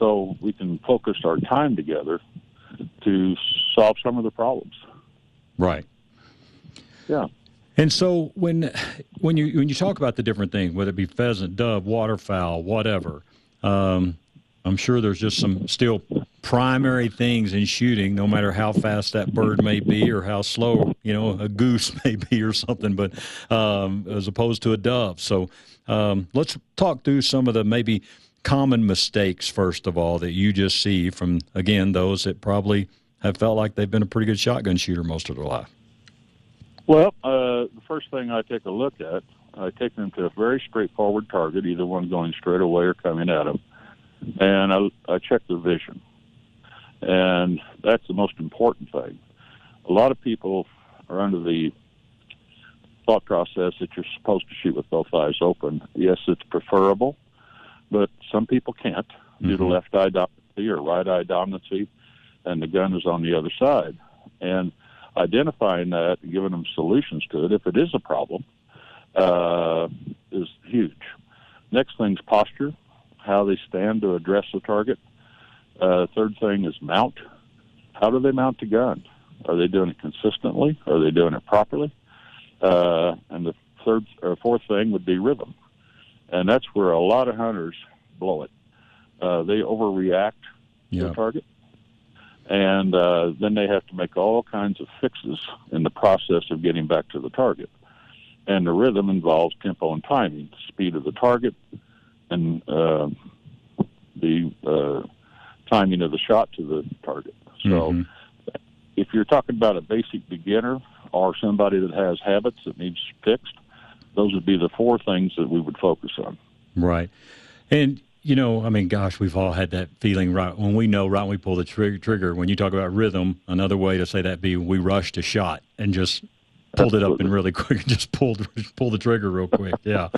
so we can focus our time together to solve some of the problems. Right. Yeah. And so when when you when you talk about the different things, whether it be pheasant, dove, waterfowl, whatever, Um, I'm sure there's just some still primary things in shooting, no matter how fast that bird may be or how slow, you know, a goose may be or something, but um, as opposed to a dove. So um, let's talk through some of the maybe common mistakes, first of all, that you just see from, again, those that probably have felt like they've been a pretty good shotgun shooter most of their life. Well, uh, the first thing I take a look at, I take them to a very straightforward target, either one going straight away or coming at them, and I, I check their vision. And that's the most important thing. A lot of people are under the thought process that you're supposed to shoot with both eyes open. Yes, it's preferable, but some people can't due to left eye dominancy or right eye dominancy, and the gun is on the other side. And identifying that and giving them solutions to it, if it is a problem, uh, is huge. Next thing's posture, how they stand to address the target. Uh, third thing is mount. How do they mount the gun? Are they doing it consistently? Are they doing it properly? Uh, and the third or fourth thing would be rhythm, and that's where a lot of hunters blow it. Uh, they overreact to the target, and uh, then they have to make all kinds of fixes in the process of getting back to the target. And the rhythm involves tempo and timing, the speed of the target, and uh, the uh, timing of the shot to the target. So, if you're talking about a basic beginner or somebody that has habits that needs fixed, those would be the four things that we would focus on. Right. And, you know, I mean, gosh, we've all had that feeling right when we know right when we pull the trigger. trigger when you talk about rhythm, another way to say that be we rushed a shot and just pulled it up and really quick and just pulled pull the trigger real quick. Yeah.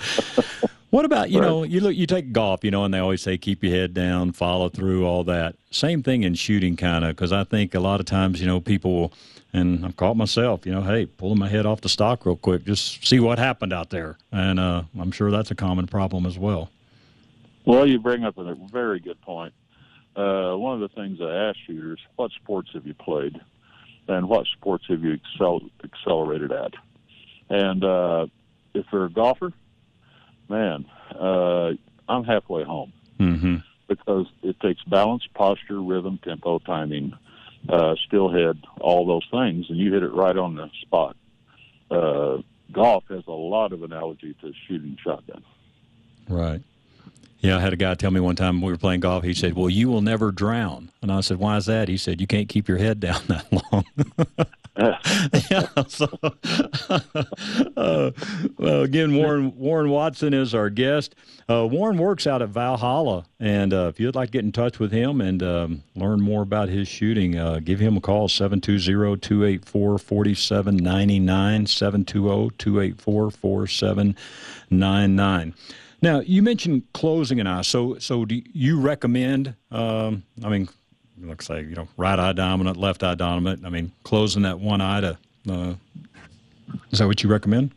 What about you know you look you take golf you know and they always say keep your head down follow through all that same thing in shooting kind of because I think a lot of times you know people will and I've caught myself you know hey pulling my head off the stock real quick just see what happened out there and uh, I'm sure that's a common problem as well. Well, you bring up a very good point. Uh, one of the things I ask shooters, what sports have you played? And what sports have you excel, accelerated at? And uh, if you're a golfer, man, uh, I'm halfway home Mm-hmm. because it takes balance, posture, rhythm, tempo, timing, uh, still head, all those things, and you hit it right on the spot. Uh, golf has a lot of analogy to shooting shotgun. Right. Yeah, I had a guy tell me one time we were playing golf. He said, "Well, you will never drown," and I said, "Why is that?" He said, "You can't keep your head down that long." yeah. So, uh, well, again, Warren Warren Watson is our guest. Uh, Warren works out at Valhalla, and uh, if you'd like to get in touch with him and um, learn more about his shooting, uh, give him a call 720-284-4799 720-284-4799. Now, you mentioned closing an eye. So, so do you recommend? Um, I mean, let's say you know, right eye dominant, left eye dominant. I mean, closing that one eye to. Uh, is that what you recommend?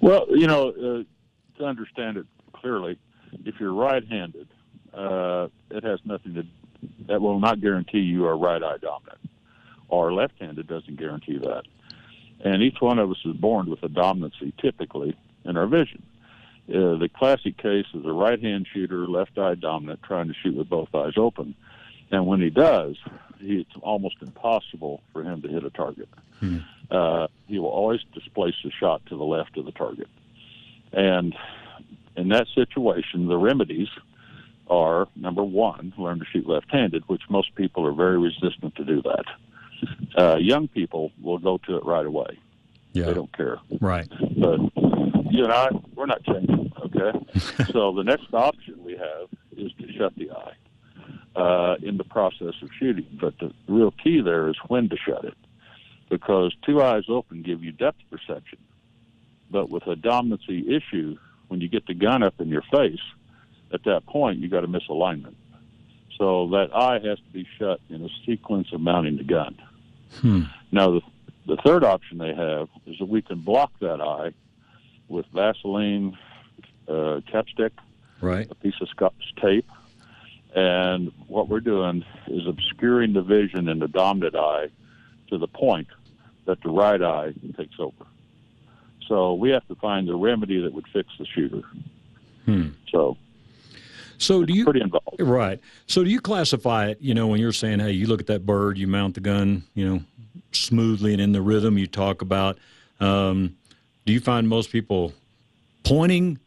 Well, you know, uh, to understand it clearly, if you're right-handed, uh, it has nothing to. That will not guarantee you are right eye dominant, or left-handed doesn't guarantee that. And each one of us is born with a dominancy, typically in our vision. Uh, the classic case is a right-hand shooter, left eye dominant, trying to shoot with both eyes open. And when he does, he, it's almost impossible for him to hit a target. Uh, he will always displace the shot to the left of the target. And in that situation, the remedies are number one, learn to shoot left handed, which most people are very resistant to do that. Uh, young people will go to it right away. Yeah. They don't care. Right. But you and I, we're not changing, okay? so the next option we have is to shut the eye uh, in the process of shooting. But the real key there is when to shut it, because two eyes open give you depth perception. But with a dominancy issue, when you get the gun up in your face, at that point you got a misalignment. So that eye has to be shut in a sequence of mounting the gun. Hmm. Now, the, the third option they have is that we can block that eye with Vaseline uh, chapstick, Right. a piece of Scotch tape, and what we're doing is obscuring the vision in the dominant eye to the point that the right eye takes over. So we have to find the remedy that would fix the shooter. Hmm. So So do you pretty involved? Right. So do you classify it? You know, when you're saying, "Hey, you look at that bird, you mount the gun, you know, smoothly and in the rhythm you talk about." Um, do you find most people pointing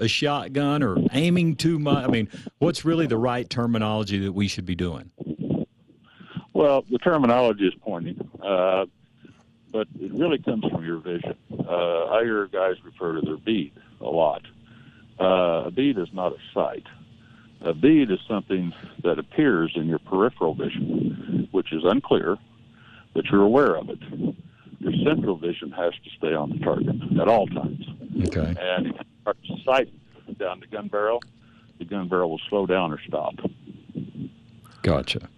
a shotgun or aiming too much? I mean, what's really the right terminology that we should be doing? Well, the terminology is pointing, uh, but it really comes from your vision. Uh, I hear guys refer to their bead a lot. Uh, a bead is not a sight. A bead is something that appears in your peripheral vision, which is unclear, but you're aware of it. Your central vision has to stay on the target at all times. Okay. And if you start sighting down the gun barrel, the gun barrel will slow down or stop. Gotcha.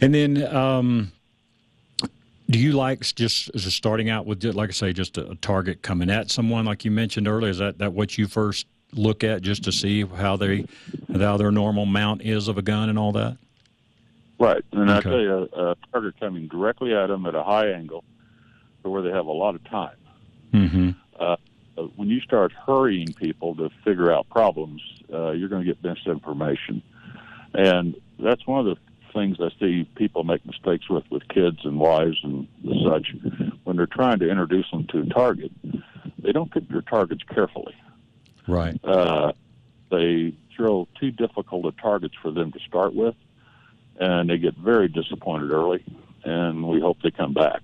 And then, um, do you like just as a starting out with, like I say, just a, a, target coming at someone, like you mentioned earlier? Is that, that what you first look at just to see how they how their normal mount is of a gun and all that? Right, and okay. I tell you, a, a target coming directly at them at a high angle, to where they have a lot of time. Mm-hmm. Uh, when you start hurrying people to figure out problems, uh, you're going to get misinformation, and that's one of the things I see people make mistakes with with kids and wives and such when they're trying to introduce them to a target. They don't pick their targets carefully. Right. Uh, they throw too difficult a targets for them to start with, and they get very disappointed early. And we hope they come back.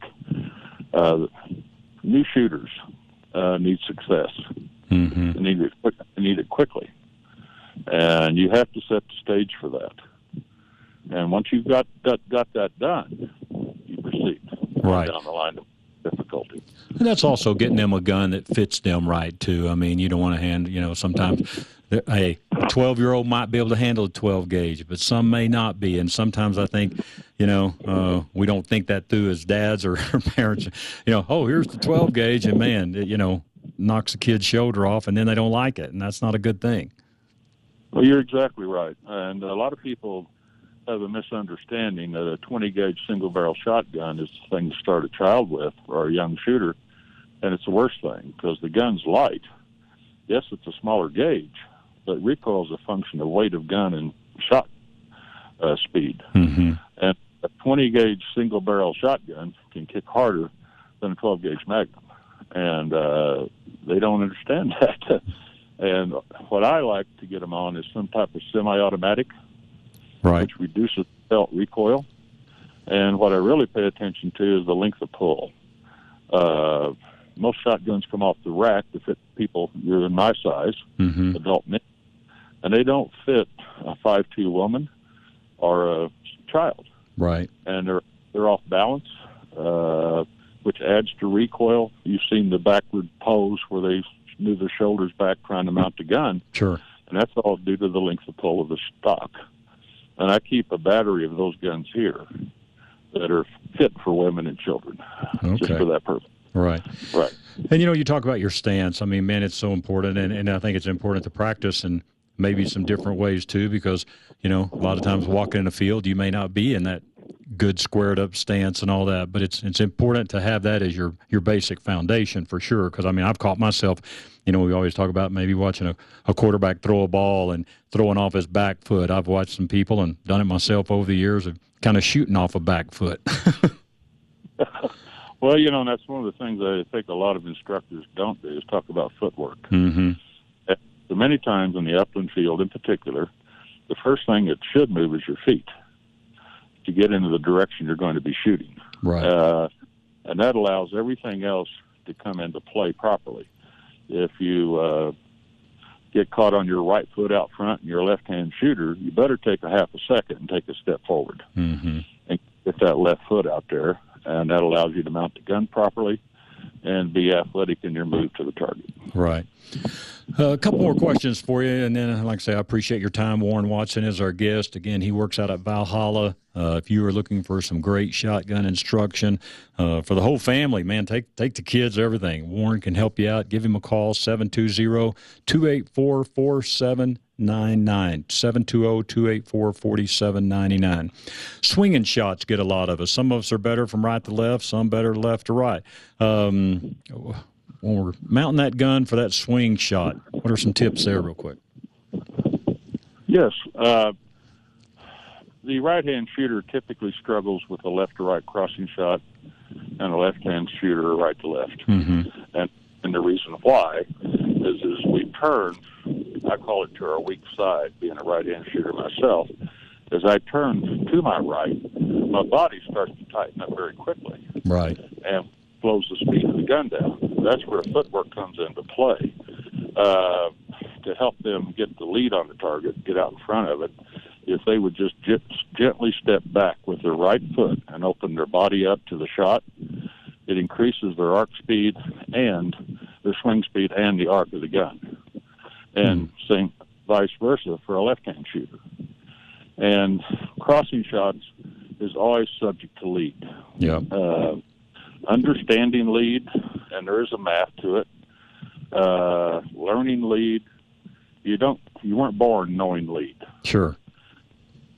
Uh, new shooters uh, need success. Mm-hmm. They need it. Quick, they need it quickly, and you have to set the stage for that. And once you've got got, got that done, you proceed right down the line difficulty. And that's also getting them a gun that fits them right too. I mean, you don't want to hand. You know, sometimes a 12 year old might be able to handle a 12 gauge, but some may not be. And sometimes I think, you know, uh, we don't think that through as dads or parents. You know, oh, here's the 12 gauge, and man, it, you know, knocks a kid's shoulder off, and then they don't like it, and that's not a good thing. Well, you're exactly right, and a lot of people have a misunderstanding that a 20 gauge single barrel shotgun is the thing to start a child with or a young shooter, and it's the worst thing because the gun's light. Yes, it's a smaller gauge, but recoil is a function of weight of gun and shot uh, speed. Mm-hmm. And a 20 gauge single barrel shotgun can kick harder than a 12 gauge Magnum, and uh, they don't understand that. and what I like to get them on is some type of semi-automatic right. which reduces felt recoil. And what I really pay attention to is the length of pull. Uh, most shotguns come off the rack to fit people you're in my size, mm-hmm. adult men, and they don't fit a five-two woman or a child. Right. And they're they're off balance, uh, which adds to recoil. You've seen the backward pose where they move their shoulders back trying to mount the gun. Sure. And that's all due to the length of pull of the stock and I keep a battery of those guns here that are fit for women and children, okay. just for that purpose. Right. Right. And you know, you talk about your stance. I mean, man, it's so important, and, and I think it's important to practice and maybe some different ways too, because you know, a lot of times walking in a field, you may not be in that good squared up stance and all that, but it's it's important to have that as your your basic foundation for sure. Because I mean, I've caught myself you know, we always talk about maybe watching a, a quarterback throw a ball and throwing off his back foot. I've watched some people and done it myself over the years of kind of shooting off a back foot. well, you know, that's one of the things I think a lot of instructors don't do is talk about footwork. Mm-hmm. So many times in the upland field in particular, the first thing that should move is your feet to get into the direction you're going to be shooting. Right. Uh, and that allows everything else to come into play properly if you uh, get caught on your right foot out front and you're a left-hand shooter, you better take a half a second and take a step forward mm-hmm. and get that left foot out there, and that allows you to mount the gun properly and be athletic in your move to the target. Right. Uh, a couple more questions for you, and then, like I say, I appreciate your time. Warren Watson is our guest. Again, he works out at Valhalla. Uh, if you are looking for some great shotgun instruction uh, for the whole family, man, take take the kids, everything. Warren can help you out. Give him a call, 720 284 4799. 720 284 4799. Swinging shots get a lot of us. Some of us are better from right to left, some better left to right. Um, when we're mounting that gun for that swing shot, what are some tips there, real quick? Yes. Uh, the right hand shooter typically struggles with a left to right crossing shot and a left hand shooter right to left. Mm-hmm. And and the reason why is is we turn I call it to our weak side, being a right hand shooter myself. As I turn to my right, my body starts to tighten up very quickly Right. and slows the speed of the gun down. That's where footwork comes into play uh, to help them get the lead on the target, get out in front of it. If they would just g- gently step back with their right foot and open their body up to the shot, it increases their arc speed and their swing speed and the arc of the gun. And same vice versa for a left-hand shooter. And crossing shots is always subject to lead Yeah. uh, understanding lead, and there is a math to it. Uh, learning lead, you don't, you weren't born knowing lead. Sure.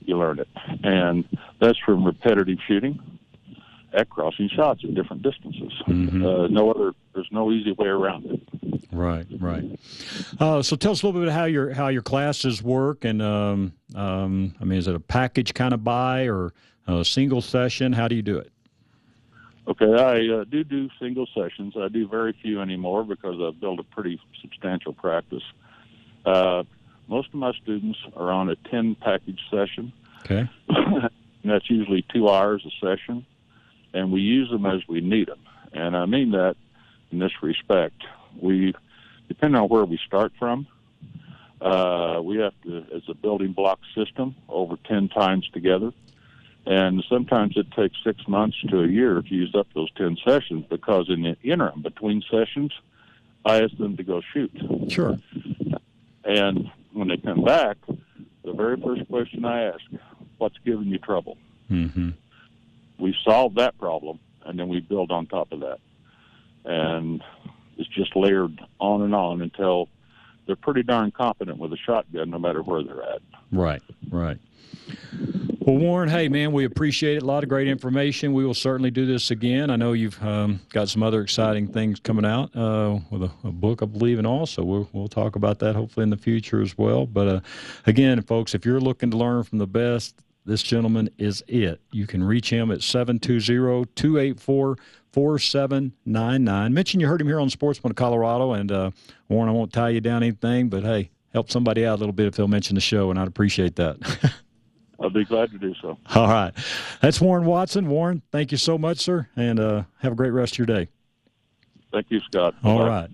You learn it, and that's from repetitive shooting at crossing shots at different distances. Mm-hmm. Uh, no other, there's no easy way around it. Right, right. Uh, so tell us a little bit how your how your classes work, and um, um, I mean, is it a package kind of buy or a single session? How do you do it? Okay, I uh, do do single sessions. I do very few anymore because I've built a pretty substantial practice. Uh, most of my students are on a 10 package session, Okay. and that's usually two hours a session, and we use them as we need them. And I mean that in this respect. We, depending on where we start from, uh, we have to, as a building block system, over 10 times together. And sometimes it takes six months to a year to use up those 10 sessions because in the interim between sessions, I ask them to go shoot. Sure. And when they come back, the very first question I ask, what's giving you trouble? Mm-hmm. We solve that problem, and then we build on top of that. And it's just layered on and on until they're pretty darn competent with a shotgun, no matter where they're at. Right, right. Well, Warren, hey man, we appreciate it. A lot of great information. We will certainly do this again. I know you've um, got some other exciting things coming out uh, with a, a book, I believe, and all. So we'll we'll talk about that hopefully in the future as well. But uh, again, folks, if you're looking to learn from the best, this gentleman is it. You can reach him at 720-284-4799. Mention you heard him here on Sportsman of Colorado, and uh, Warren, I won't tie you down anything, but hey, help somebody out a little bit if they'll mention the show, and I'd appreciate that. I'll be glad to do so. All right. That's Warren Watson. Warren, thank you so much, sir, and uh, have a great rest of your day. Thank you, Scott. All Bye. right.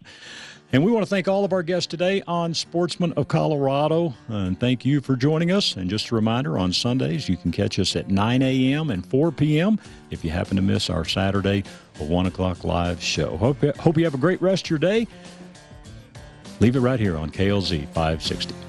And we want to thank all of our guests today on Sportsman of Colorado. And thank you for joining us. And just a reminder on Sundays, you can catch us at 9 a.m. and 4 p.m. if you happen to miss our Saturday or 1 o'clock live show. Hope, hope you have a great rest of your day. Leave it right here on KLZ 560.